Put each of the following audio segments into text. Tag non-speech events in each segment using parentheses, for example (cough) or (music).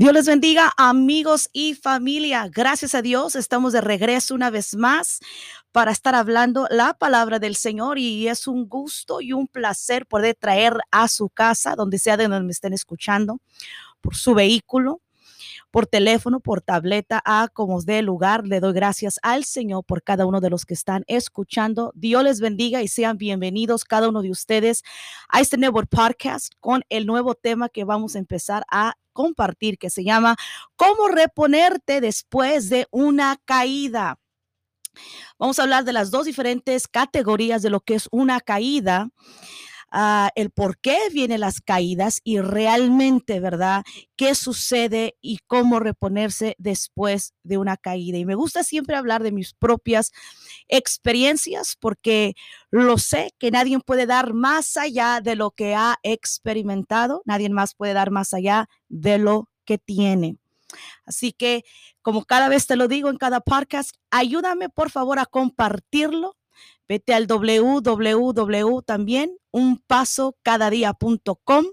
Dios les bendiga, amigos y familia. Gracias a Dios, estamos de regreso una vez más para estar hablando la palabra del Señor y es un gusto y un placer poder traer a su casa, donde sea de donde me estén escuchando, por su vehículo, por teléfono, por tableta, a como os dé lugar. Le doy gracias al Señor por cada uno de los que están escuchando. Dios les bendiga y sean bienvenidos cada uno de ustedes a este nuevo podcast con el nuevo tema que vamos a empezar a compartir que se llama ¿Cómo reponerte después de una caída? Vamos a hablar de las dos diferentes categorías de lo que es una caída. Uh, el por qué vienen las caídas y realmente, ¿verdad? ¿Qué sucede y cómo reponerse después de una caída? Y me gusta siempre hablar de mis propias experiencias porque lo sé que nadie puede dar más allá de lo que ha experimentado, nadie más puede dar más allá de lo que tiene. Así que, como cada vez te lo digo en cada podcast, ayúdame por favor a compartirlo Vete al www también, unpasocadadía.com.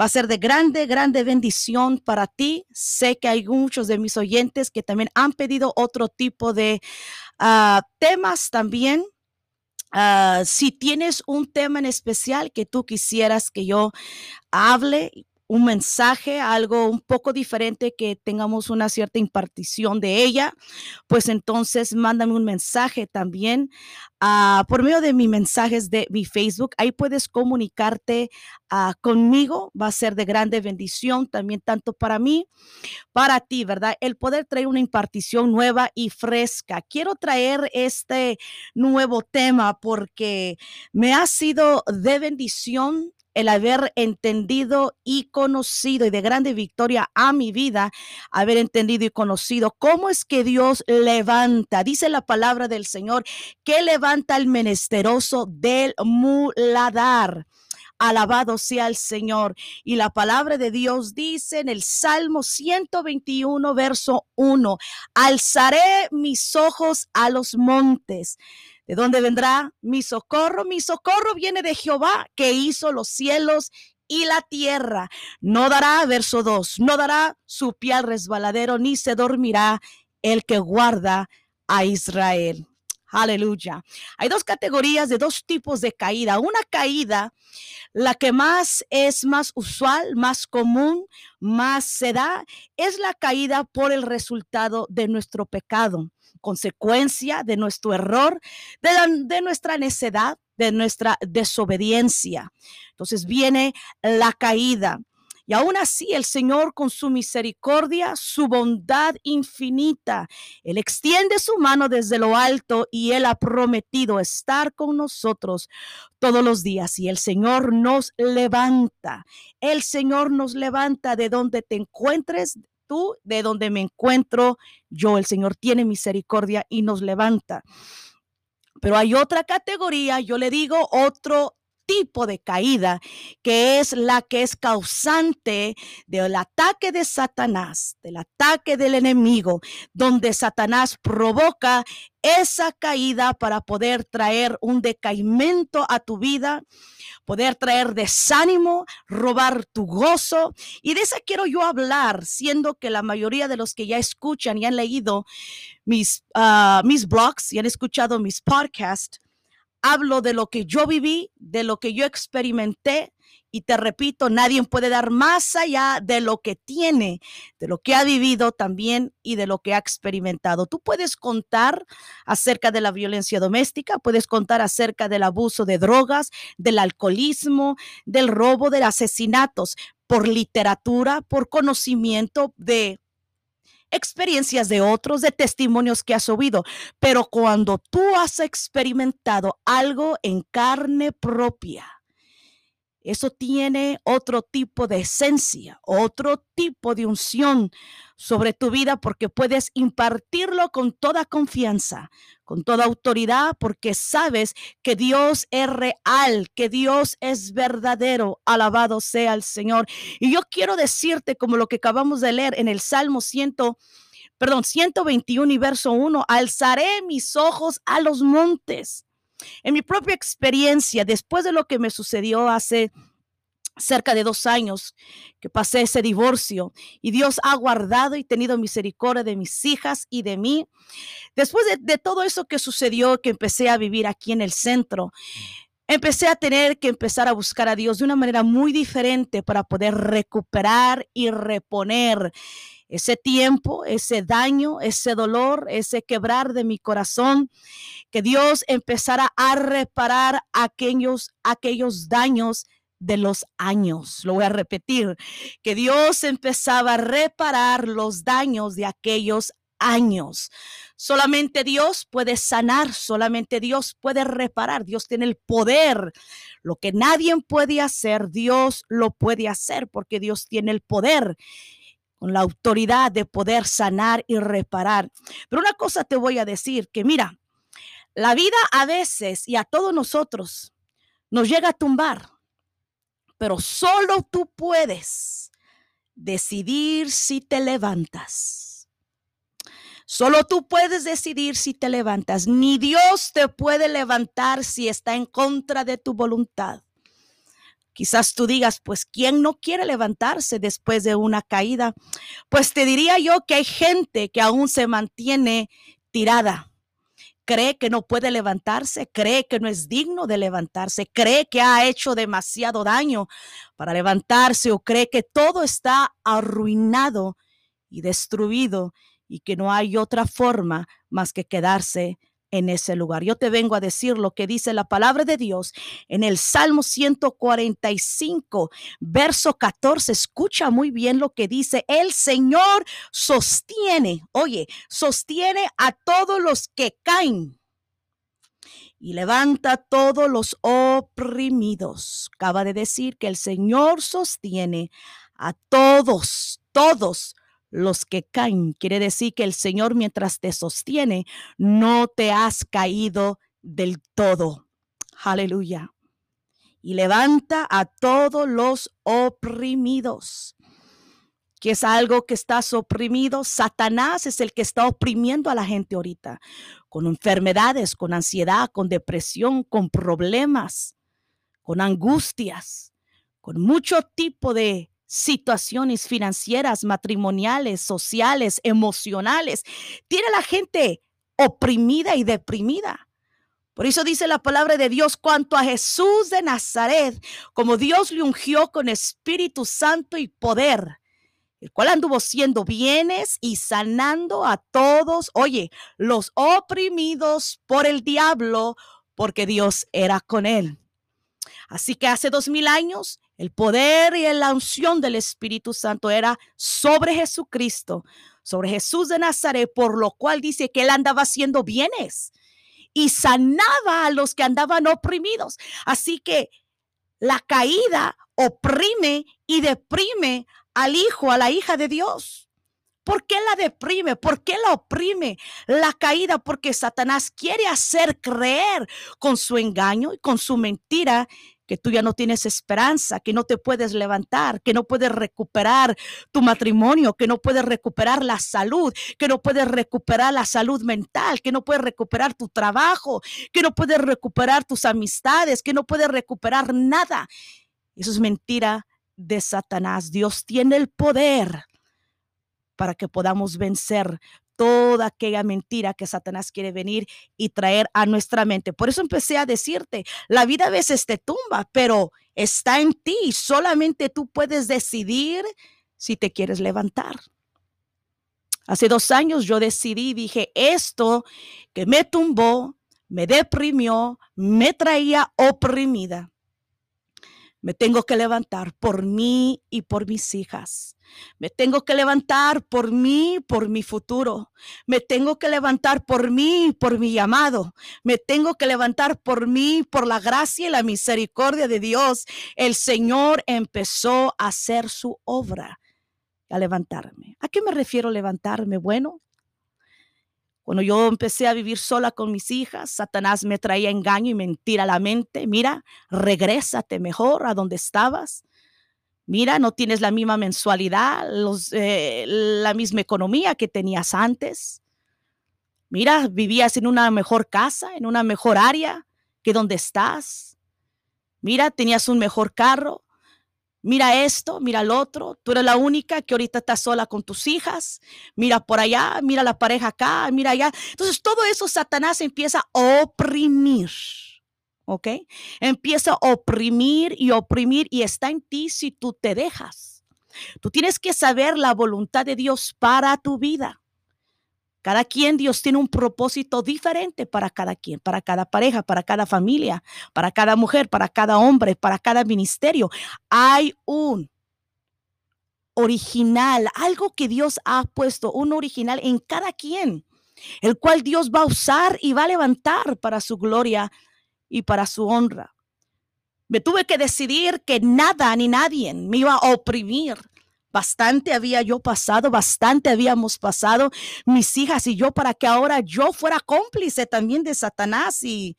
Va a ser de grande, grande bendición para ti. Sé que hay muchos de mis oyentes que también han pedido otro tipo de uh, temas también. Uh, si tienes un tema en especial que tú quisieras que yo hable, un mensaje, algo un poco diferente, que tengamos una cierta impartición de ella, pues entonces mándame un mensaje también uh, por medio de mis mensajes de mi Facebook. Ahí puedes comunicarte uh, conmigo, va a ser de grande bendición también tanto para mí, para ti, ¿verdad? El poder traer una impartición nueva y fresca. Quiero traer este nuevo tema porque me ha sido de bendición el haber entendido y conocido y de grande victoria a mi vida, haber entendido y conocido cómo es que Dios levanta, dice la palabra del Señor, que levanta al menesteroso del muladar. Alabado sea el Señor. Y la palabra de Dios dice en el Salmo 121, verso 1, alzaré mis ojos a los montes. ¿De dónde vendrá mi socorro? Mi socorro viene de Jehová que hizo los cielos y la tierra. No dará, verso 2, no dará su pie al resbaladero, ni se dormirá el que guarda a Israel. Aleluya. Hay dos categorías de dos tipos de caída. Una caída, la que más es más usual, más común, más se da, es la caída por el resultado de nuestro pecado consecuencia de nuestro error, de, nuestra necedad, de nuestra desobediencia. Entonces viene la caída. Y aún así el Señor con su misericordia, su bondad infinita, Él extiende su mano desde lo alto y Él ha prometido estar con nosotros todos los días. Y el Señor nos levanta. El Señor nos levanta de donde te encuentres, tú de donde me encuentro yo. El Señor tiene misericordia y nos levanta. Pero hay otra categoría, yo le digo otro tipo de caída, que es la que es causante del ataque de Satanás, del ataque del enemigo, donde Satanás provoca esa caída para poder traer un decaimiento a tu vida, poder traer desánimo, robar tu gozo. Y de esa quiero yo hablar, siendo que la mayoría de los que ya escuchan y han leído mis, uh, mis blogs y han escuchado mis podcasts, hablo de lo que yo viví, de lo que yo experimenté. Y te repito, nadie puede dar más allá de lo que tiene, de lo que ha vivido también y de lo que ha experimentado. Tú puedes contar acerca de la violencia doméstica, puedes contar acerca del abuso de drogas, del alcoholismo, del robo, de asesinatos, por literatura, por conocimiento de experiencias de otros, de testimonios que has oído, pero cuando tú has experimentado algo en carne propia, eso tiene otro tipo de esencia, otro tipo de unción sobre tu vida porque puedes impartirlo con toda confianza, con toda autoridad, porque sabes que Dios es real, que Dios es verdadero. Alabado sea el Señor. Y yo quiero decirte, como lo que acabamos de leer en el Salmo 100, perdón, 121 y verso 1, alzaré mis ojos a los montes en mi propia experiencia, después de lo que me sucedió hace cerca de dos años que pasé ese divorcio y Dios ha guardado y tenido misericordia de mis hijas y de mí. Después de, todo eso que sucedió, que empecé a vivir aquí en el centro, empecé a tener que empezar a buscar a Dios de una manera muy diferente para poder recuperar y reponer ese tiempo, ese daño, ese dolor, ese quebrar de mi corazón, que Dios empezara a reparar aquellos, aquellos daños de los años. Lo voy a repetir, que Dios empezaba a reparar los daños de aquellos años. Solamente Dios puede sanar, solamente Dios puede reparar, Dios tiene el poder. Lo que nadie puede hacer, Dios lo puede hacer porque Dios tiene el poder con la autoridad de poder sanar y reparar. Pero una cosa te voy a decir, que mira, la vida a veces y a todos nosotros nos llega a tumbar pero solo tú puedes decidir si te levantas. Solo tú puedes decidir si te levantas. Ni Dios te puede levantar si está en contra de tu voluntad. Quizás tú digas, pues, ¿quién no quiere levantarse después de una caída? Pues te diría yo que hay gente que aún se mantiene tirada, cree que no puede levantarse, cree que no es digno de levantarse, cree que ha hecho demasiado daño para levantarse o cree que todo está arruinado y destruido y que no hay otra forma más que quedarse en ese lugar. Yo te vengo a decir lo que dice la palabra de Dios en el Salmo 145, verso 14. Escucha muy bien lo que dice. El Señor sostiene, oye, sostiene a todos los que caen y levanta a todos los oprimidos. Acaba de decir que el Señor sostiene a todos, todos los que caen. Quiere decir que el Señor mientras te sostiene, no te has caído del todo. Aleluya. Y levanta a todos los oprimidos. Que es algo que estás oprimido. Satanás es el que está oprimiendo a la gente ahorita. Con enfermedades, con ansiedad, con depresión, con problemas, con angustias, con mucho tipo de situaciones financieras, matrimoniales, sociales, emocionales. Tiene la gente oprimida y deprimida. Por eso dice la palabra de Dios cuanto a Jesús de Nazaret, como Dios le ungió con Espíritu Santo y poder, el cual anduvo siendo bienes y sanando a todos, oye, los oprimidos por el diablo, porque Dios era con él. Así que hace dos mil años el poder y la unción del Espíritu Santo era sobre Jesucristo, sobre Jesús de Nazaret, por lo cual dice que él andaba haciendo bienes y sanaba a los que andaban oprimidos. Así que la caída oprime y deprime al hijo, a la hija de Dios. ¿Por qué la deprime? ¿Por qué la oprime? La caída porque Satanás quiere hacer creer con su engaño y con su mentira que tú ya no tienes esperanza, que no te puedes levantar, que no puedes recuperar tu matrimonio, que no puedes recuperar la salud, que no puedes recuperar la salud mental, que no puedes recuperar tu trabajo, que no puedes recuperar tus amistades, que no puedes recuperar nada. Eso es mentira de Satanás. Dios tiene el poder para que podamos vencer toda aquella mentira que Satanás quiere venir y traer a nuestra mente. Por eso empecé a decirte, la vida a veces te tumba, pero está en ti. Solamente tú puedes decidir si te quieres levantar. Hace dos años yo decidí, dije, esto que me tumbó, me deprimió, me traía oprimida. Me tengo que levantar por mí y por mis hijas. Me tengo que levantar por mí, por mi futuro. Me tengo que levantar por mí, por mi llamado. Me tengo que levantar por mí, por la gracia y la misericordia de Dios. El Señor empezó a hacer su obra, a levantarme. ¿A qué me refiero levantarme? Bueno, cuando yo empecé a vivir sola con mis hijas, Satanás me traía engaño y mentira a la mente. Mira, regrésate mejor a donde estabas. Mira, no tienes la misma mensualidad, eh, la misma economía que tenías antes. Mira, vivías en una mejor casa, en una mejor área que donde estás. Mira, tenías un mejor carro. Mira esto, mira el otro, tú eres la única que ahorita está sola con tus hijas, mira por allá, mira la pareja acá, mira allá. Entonces todo eso Satanás empieza a oprimir. ¿Ok? Empieza a oprimir y oprimir y está en ti si tú te dejas. Tú tienes que saber la voluntad de Dios para tu vida. Cada quien, Dios tiene un propósito diferente para cada quien, para cada pareja, para cada familia, para cada mujer, para cada hombre, para cada ministerio. Hay un original, algo que Dios ha puesto, un original en cada quien, el cual Dios va a usar y va a levantar para su gloria y para su honra. Me tuve que decidir que nada ni nadie me iba a oprimir, Bastante había yo pasado, bastante habíamos pasado mis hijas y yo para que ahora yo fuera cómplice también de Satanás y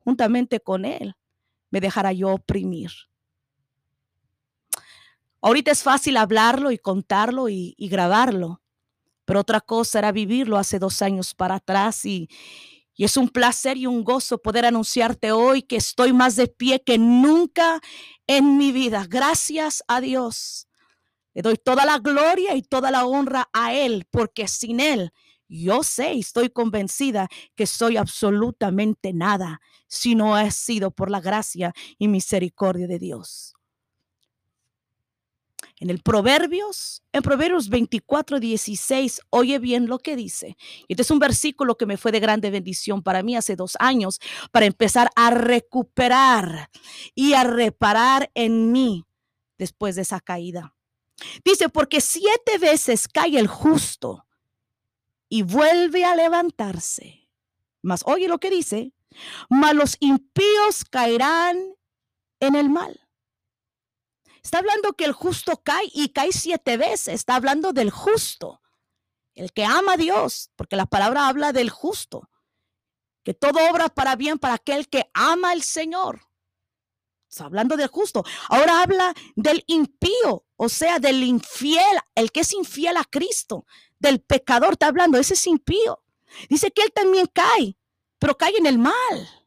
juntamente con él me dejara yo oprimir. Ahorita es fácil hablarlo y contarlo y, grabarlo, pero otra cosa era vivirlo hace dos años para atrás y, y es un placer y un gozo poder anunciarte hoy que estoy más de pie que nunca en mi vida. Gracias a Dios. Le doy toda la gloria y toda la honra a Él, porque sin Él yo sé y estoy convencida que soy absolutamente nada si no ha sido por la gracia y misericordia de Dios. En el Proverbios, en Proverbios 24, 16, oye bien lo que dice. Este es un versículo que me fue de grande bendición para mí hace dos años, para empezar a recuperar y a reparar en mí después de esa caída. Dice, porque siete veces cae el justo y vuelve a levantarse. Mas oye lo que dice, mas los impíos caerán en el mal. Está hablando que el justo cae y cae siete veces. Está hablando del justo, el que ama a Dios, porque la palabra habla del justo, que todo obra para bien para aquel que ama al Señor hablando del justo. Ahora habla del impío, o sea, del infiel, el que es infiel a Cristo, del pecador, está hablando, ese es impío. Dice que él también cae, pero cae en el mal.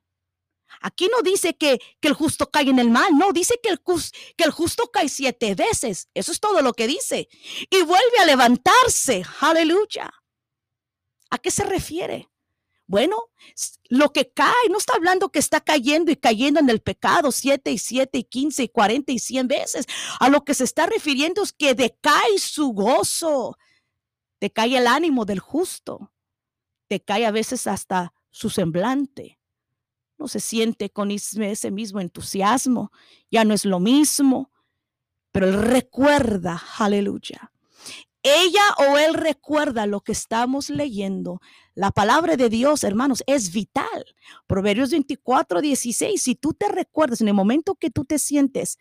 Aquí no dice que, que el justo cae en el mal, no, dice que el, que el justo cae siete veces. Eso es todo lo que dice. Y vuelve a levantarse. Aleluya. ¿A qué se refiere? Bueno, lo que cae, no está hablando que está cayendo y cayendo en el pecado siete y siete y quince y cuarenta y cien veces. A lo que se está refiriendo es que decae su gozo, decae el ánimo del justo, decae a veces hasta su semblante. No se siente con ese mismo entusiasmo, ya no es lo mismo, pero él recuerda, aleluya, ella o él recuerda lo que estamos leyendo. La palabra de Dios, hermanos, es vital. Proverbios 24, 16. Si tú te recuerdas en el momento que tú te sientes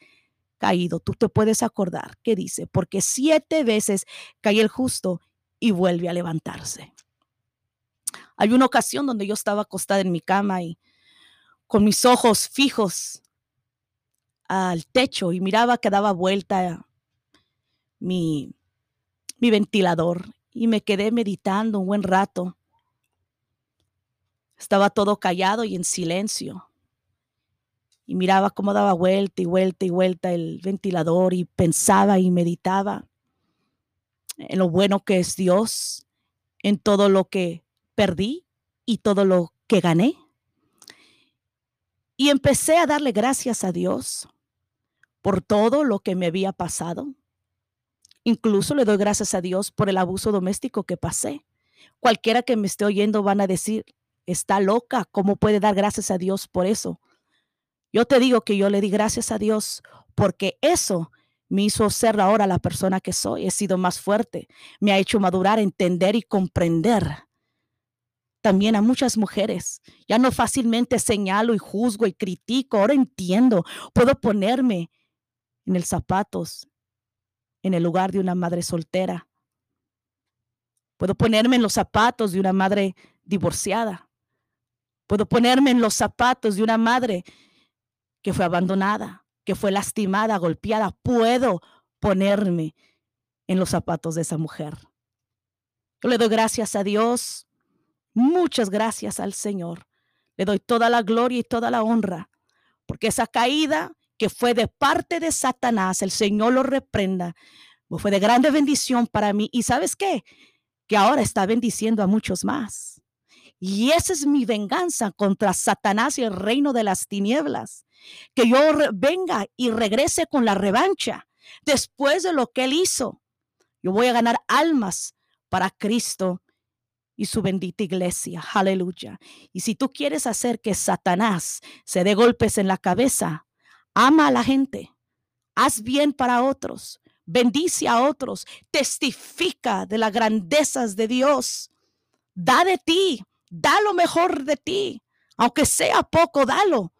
caído, tú te puedes acordar que dice, porque siete veces cae el justo y vuelve a levantarse. Hay una ocasión donde yo estaba acostada en mi cama y con mis ojos fijos al techo y miraba que daba vuelta mi mi ventilador y me quedé meditando un buen rato. Estaba todo callado y en silencio. Y miraba cómo daba vuelta y vuelta y vuelta el ventilador y pensaba y meditaba en lo bueno que es Dios, en todo lo que perdí y todo lo que gané. Y empecé a darle gracias a Dios por todo lo que me había pasado, Incluso le doy gracias a Dios por el abuso doméstico que pasé. Cualquiera que me esté oyendo van a decir, está loca, ¿cómo puede dar gracias a Dios por eso? Yo te digo que yo le di gracias a Dios porque eso me hizo ser ahora la persona que soy. He sido más fuerte, me ha hecho madurar, entender y comprender. También a muchas mujeres. Ya no fácilmente señalo y juzgo y critico, ahora entiendo, puedo ponerme en el zapatos en el lugar de una madre soltera. Puedo ponerme en los zapatos de una madre divorciada. Puedo ponerme en los zapatos de una madre que fue abandonada, que fue lastimada, golpeada. Puedo ponerme en los zapatos de esa mujer. Yo le doy gracias a Dios, muchas gracias al Señor. Le doy toda la gloria y toda la honra, porque esa caída que fue de parte de Satanás, el Señor lo reprenda, fue de grande bendición para mí. ¿Y sabes qué? Que ahora está bendiciendo a muchos más. Y esa es mi venganza contra Satanás y el reino de las tinieblas. Que yo venga y regrese con la revancha después de lo que él hizo. Yo voy a ganar almas para Cristo y su bendita iglesia. Aleluya. Y si tú quieres hacer que Satanás se dé golpes en la cabeza, ama a la gente, haz bien para otros, bendice a otros, testifica de las grandezas de Dios, da de ti, da lo mejor de ti, aunque sea poco, dalo.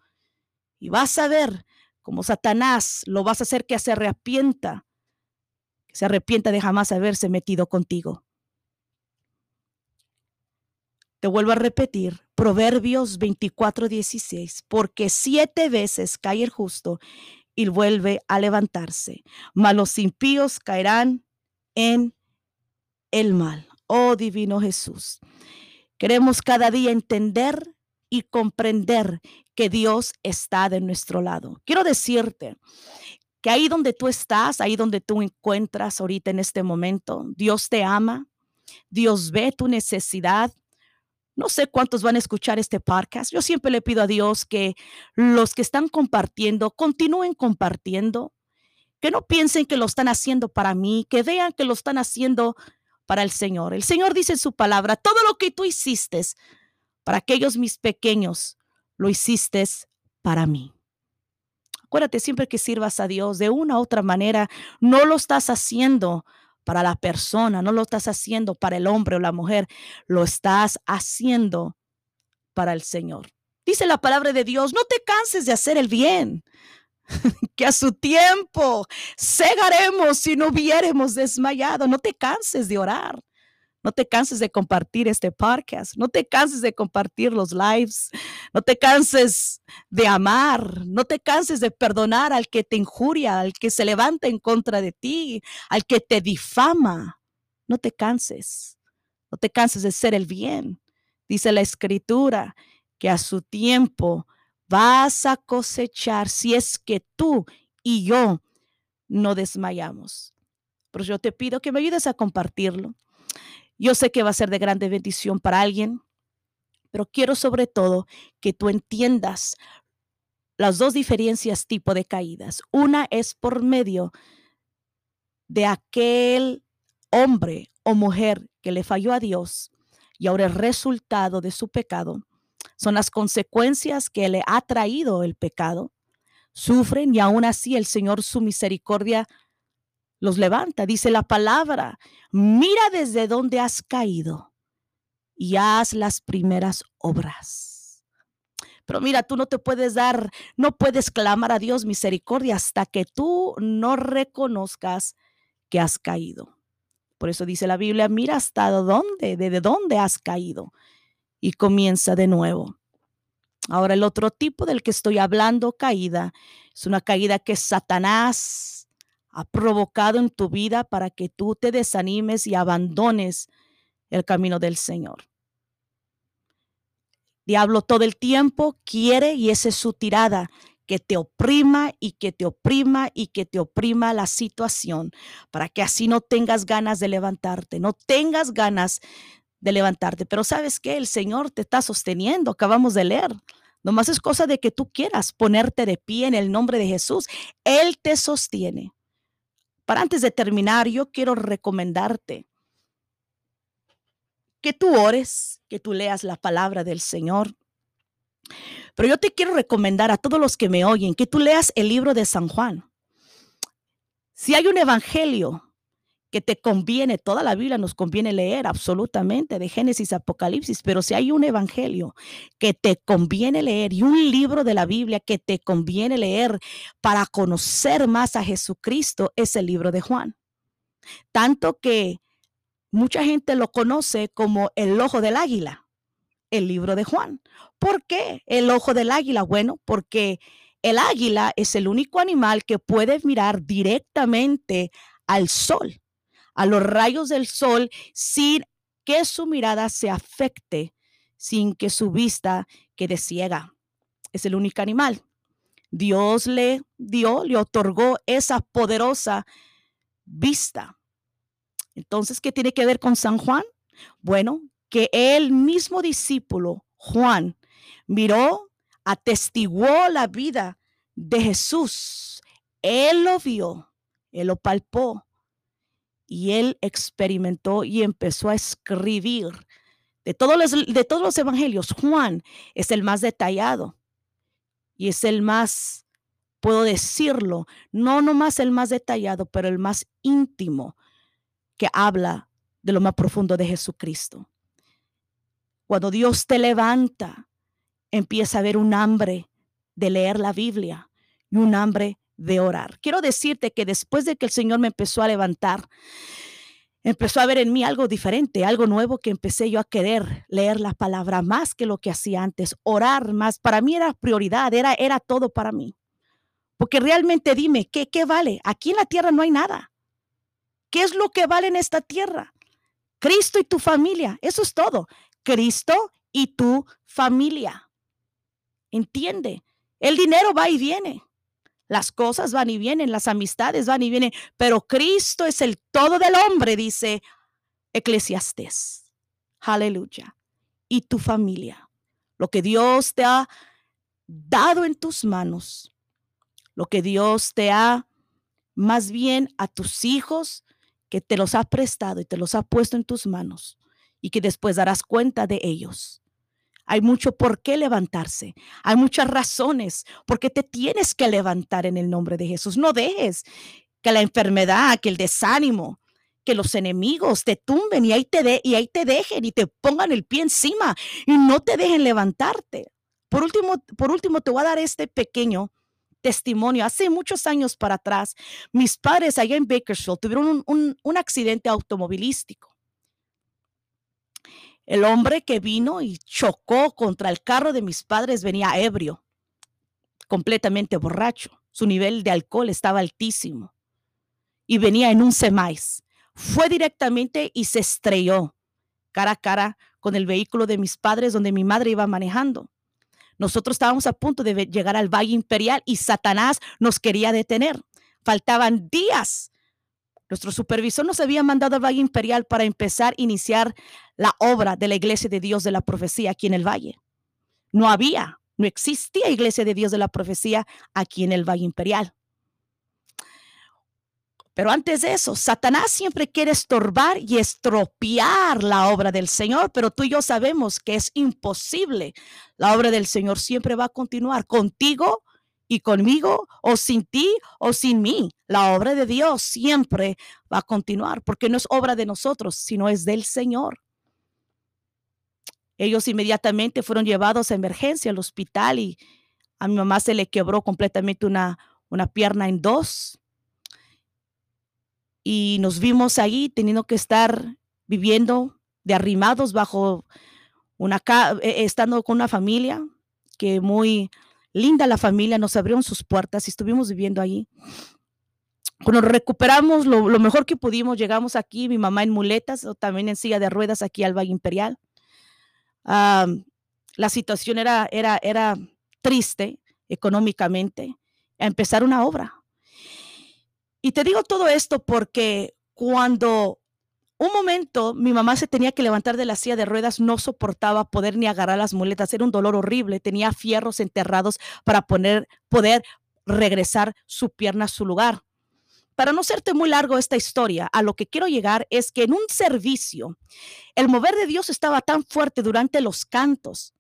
Y vas a ver cómo Satanás lo vas a hacer que se arrepienta, que se arrepienta de jamás haberse metido contigo. Te vuelvo a repetir, Proverbios 24, 16, porque siete veces cae el justo y vuelve a levantarse, mas los impíos caerán en el mal. Oh divino Jesús, queremos cada día entender y comprender que Dios está de nuestro lado. Quiero decirte que ahí donde tú estás, ahí donde tú encuentras ahorita en este momento, Dios te ama, Dios ve tu necesidad, no sé cuántos van a escuchar este podcast. Yo siempre le pido a Dios que los que están compartiendo continúen compartiendo, que no piensen que lo están haciendo para mí, que vean que lo están haciendo para el Señor. El Señor dice en su palabra, todo lo que tú hiciste para aquellos mis pequeños, lo hiciste para mí. Acuérdate siempre que sirvas a Dios de una u otra manera, no lo estás haciendo para la persona, no lo estás haciendo para el hombre o la mujer, lo estás haciendo para el Señor. Dice la palabra de Dios, no te canses de hacer el bien, (laughs) que a su tiempo cegaremos si no hubiéramos desmayado. No te canses de orar. No te canses de compartir este podcast. No te canses de compartir los lives. No te canses de amar. No te canses de perdonar al que te injuria, al que se levanta en contra de ti, al que te difama. No te canses. No te canses de ser el bien. Dice la escritura que a su tiempo vas a cosechar si es que tú y yo no desmayamos. Pero yo te pido que me ayudes a compartirlo yo sé que va a ser de grande bendición para alguien, pero quiero sobre todo que tú entiendas las dos diferencias tipo de caídas. Una es por medio de aquel hombre o mujer que le falló a Dios y ahora el resultado de su pecado son las consecuencias que le ha traído el pecado. Sufren y aún así el Señor su misericordia los levanta. Dice la palabra, mira desde dónde has caído y haz las primeras obras. Pero mira, tú no te puedes dar, no puedes clamar a Dios misericordia hasta que tú no reconozcas que has caído. Por eso dice la Biblia, mira hasta dónde, desde dónde has caído y comienza de nuevo. Ahora el otro tipo del que estoy hablando, caída, es una caída que Satanás ha provocado en tu vida para que tú te desanimes y abandones el camino del Señor. Diablo todo el tiempo quiere, y esa es su tirada, que te oprima y que te oprima y que te oprima la situación, para que así no tengas ganas de levantarte, no tengas ganas de levantarte. Pero sabes que el Señor te está sosteniendo, acabamos de leer. Nomás es cosa de que tú quieras ponerte de pie en el nombre de Jesús. Él te sostiene. Para antes de terminar, yo quiero recomendarte que tú ores, que tú leas la palabra del Señor. Pero yo te quiero recomendar a todos los que me oyen que tú leas el libro de San Juan. Si hay un evangelio que te conviene, toda la Biblia nos conviene leer absolutamente, de Génesis a Apocalipsis, pero si hay un evangelio que te conviene leer y un libro de la Biblia que te conviene leer para conocer más a Jesucristo, es el libro de Juan. Tanto que mucha gente lo conoce como el ojo del águila, el libro de Juan. ¿Por qué el ojo del águila? Bueno, porque el águila es el único animal que puede mirar directamente al sol a los rayos del sol sin que su mirada se afecte, sin que su vista quede ciega. Es el único animal. Dios le dio, le otorgó esa poderosa vista. Entonces, ¿qué tiene que ver con San Juan? Bueno, que el mismo discípulo, Juan, miró, atestiguó la vida de Jesús. Él lo vio, él lo palpó y él experimentó y empezó a escribir. De todos los, de todos los evangelios, Juan es el más detallado y es el más, puedo decirlo, no nomás el más detallado, pero el más íntimo que habla de lo más profundo de Jesucristo. Cuando Dios te levanta, empieza a haber un hambre de leer la Biblia y un hambre de orar. Quiero decirte que después de que el Señor me empezó a levantar, empezó a ver en mí algo diferente, algo nuevo que empecé yo a querer leer la palabra más que lo que hacía antes, orar más. Para mí era prioridad, era, era todo para mí. Porque realmente dime, ¿qué, ¿qué vale? Aquí en la tierra no hay nada. ¿Qué es lo que vale en esta tierra? Cristo y tu familia, eso es todo. Cristo y tu familia. Entiende, el dinero va y viene. Las cosas van y vienen, las amistades van y vienen, pero Cristo es el todo del hombre, dice Eclesiastés. Aleluya. Y tu familia, lo que Dios te ha dado en tus manos, lo que Dios te ha, más bien a tus hijos, que te los ha prestado y te los ha puesto en tus manos y que después darás cuenta de ellos. Hay mucho por qué levantarse. Hay muchas razones por qué te tienes que levantar en el nombre de Jesús. No dejes que la enfermedad, que el desánimo, que los enemigos te tumben y ahí te, y ahí te dejen y te pongan el pie encima y no te dejen levantarte. Por último, por último, te voy a dar este pequeño testimonio. Hace muchos años para atrás, mis padres allá en Bakersfield tuvieron un, un accidente automovilístico el hombre que vino y chocó contra el carro de mis padres venía ebrio, completamente borracho. Su nivel de alcohol estaba altísimo y venía en un semáis. Fue directamente y se estrelló cara a cara con el vehículo de mis padres donde mi madre iba manejando. Nosotros estábamos a punto de llegar al Valle Imperial y Satanás nos quería detener. Faltaban días nuestro supervisor nos había mandado al Valle Imperial para empezar a iniciar la obra de la Iglesia de Dios de la Profecía aquí en el Valle. No había, no existía Iglesia de Dios de la Profecía aquí en el Valle Imperial. Pero antes de eso, Satanás siempre quiere estorbar y estropear la obra del Señor, pero tú y yo sabemos que es imposible. La obra del Señor siempre va a continuar contigo y conmigo o sin ti o sin mí. La obra de Dios siempre va a continuar porque no es obra de nosotros, sino es del Señor. Ellos inmediatamente fueron llevados a emergencia al hospital y a mi mamá se le quebró completamente una, una pierna en dos. Y nos vimos ahí teniendo que estar viviendo de arrimados bajo una, eh, estando con una familia que muy linda la familia, nos abrieron sus puertas y estuvimos viviendo allí. Cuando recuperamos lo, mejor que pudimos, llegamos aquí, mi mamá en muletas, o también en silla de ruedas aquí al Valle Imperial. la situación era, era, era triste económicamente, a empezar una obra. Y te digo todo esto porque cuando un momento mi mamá se tenía que levantar de la silla de ruedas, no soportaba poder ni agarrar las muletas, era un dolor horrible, tenía fierros enterrados para poner, poder regresar su pierna a su lugar. Para no serte muy largo esta historia, a lo que quiero llegar es que en un servicio, el mover de Dios estaba tan fuerte durante los cantos.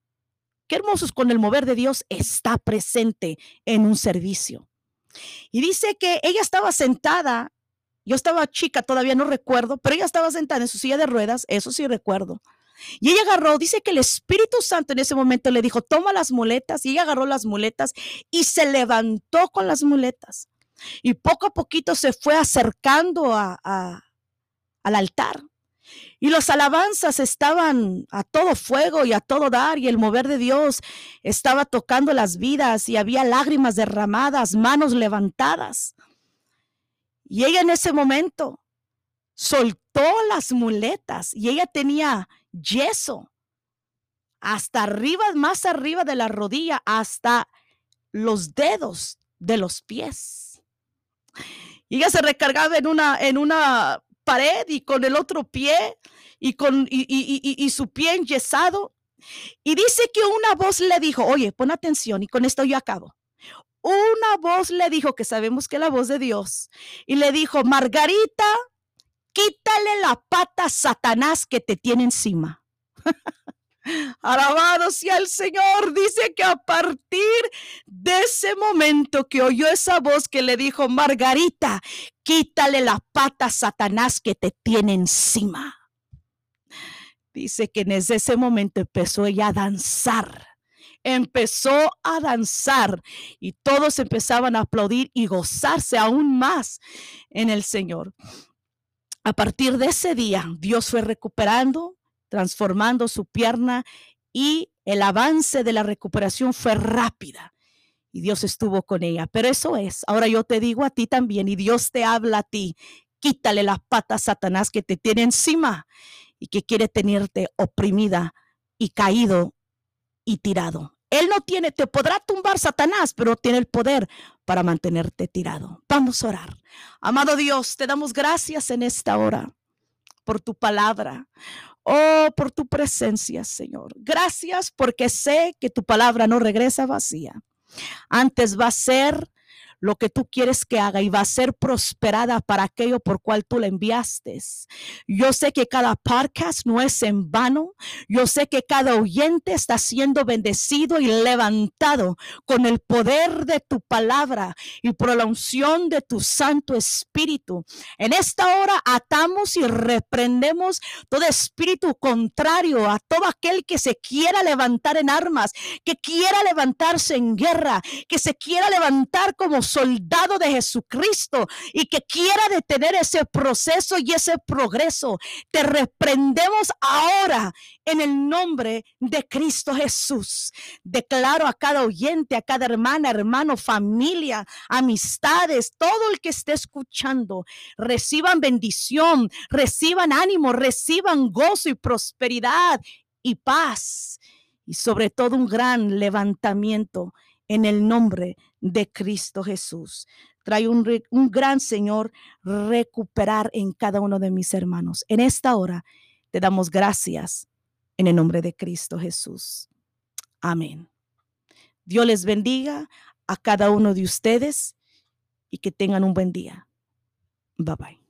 Qué hermosos con el mover de Dios está presente en un servicio. Y dice que ella estaba sentada yo estaba chica, todavía no recuerdo, pero ella estaba sentada en su silla de ruedas, eso sí recuerdo. Y ella agarró, dice que el Espíritu Santo en ese momento le dijo, toma las muletas, y ella agarró las muletas y se levantó con las muletas. Y poco a poquito se fue acercando a, al altar. Y las alabanzas estaban a todo fuego y a todo dar, y el mover de Dios estaba tocando las vidas, y había lágrimas derramadas, manos levantadas. Y ella en ese momento soltó las muletas y ella tenía yeso hasta arriba, más arriba de la rodilla, hasta los dedos de los pies. Y ella se recargaba en una, en una pared y con el otro pie y con y, su pie enyesado. Y dice que una voz le dijo, oye, pon atención y con esto yo acabo. Una voz le dijo, que sabemos que la voz de Dios, y le dijo, Margarita, quítale la pata a Satanás que te tiene encima. (laughs) Alabado sea el Señor. Dice que a partir de ese momento que oyó esa voz que le dijo, Margarita, quítale la pata a Satanás que te tiene encima. Dice que desde ese momento empezó ella a danzar. Empezó a danzar y todos empezaban a aplaudir y gozarse aún más en el Señor. A partir de ese día, Dios fue recuperando transformando su pierna y el avance de la recuperación fue rápida. Y Dios estuvo con ella. Pero eso es. Ahora yo te digo a ti también y Dios te habla a ti. Quítale las patas a Satanás que te tiene encima y que quiere tenerte oprimida y caído y tirado. Él no tiene, te podrá tumbar Satanás, pero tiene el poder para mantenerte tirado. Vamos a orar. Amado Dios, te damos gracias en esta hora por tu palabra. Oh, por tu presencia, Señor. Gracias porque sé que tu palabra no regresa vacía. Antes va a ser lo que tú quieres que haga y va a ser prosperada para aquello por cual tú la enviaste. Yo sé que cada podcast no es en vano. Yo sé que cada oyente está siendo bendecido y levantado con el poder de tu palabra y por la unción de tu Santo Espíritu. En esta hora atamos y reprendemos todo espíritu contrario a todo aquel que se quiera levantar en armas, que quiera levantarse en guerra, que se quiera levantar como soldado de Jesucristo y que quiera detener ese proceso y ese progreso. Te reprendemos ahora en el nombre de Cristo Jesús. Declaro a cada oyente, a cada hermana, hermano, familia, amistades, todo el que esté escuchando, reciban bendición, reciban ánimo, reciban gozo y prosperidad y paz y sobre todo un gran levantamiento en el nombre de Cristo Jesús. Trae un, gran Señor recuperar en cada uno de mis hermanos. En esta hora te damos gracias en el nombre de Cristo Jesús. Amén. Dios les bendiga a cada uno de ustedes y que tengan un buen día. Bye bye.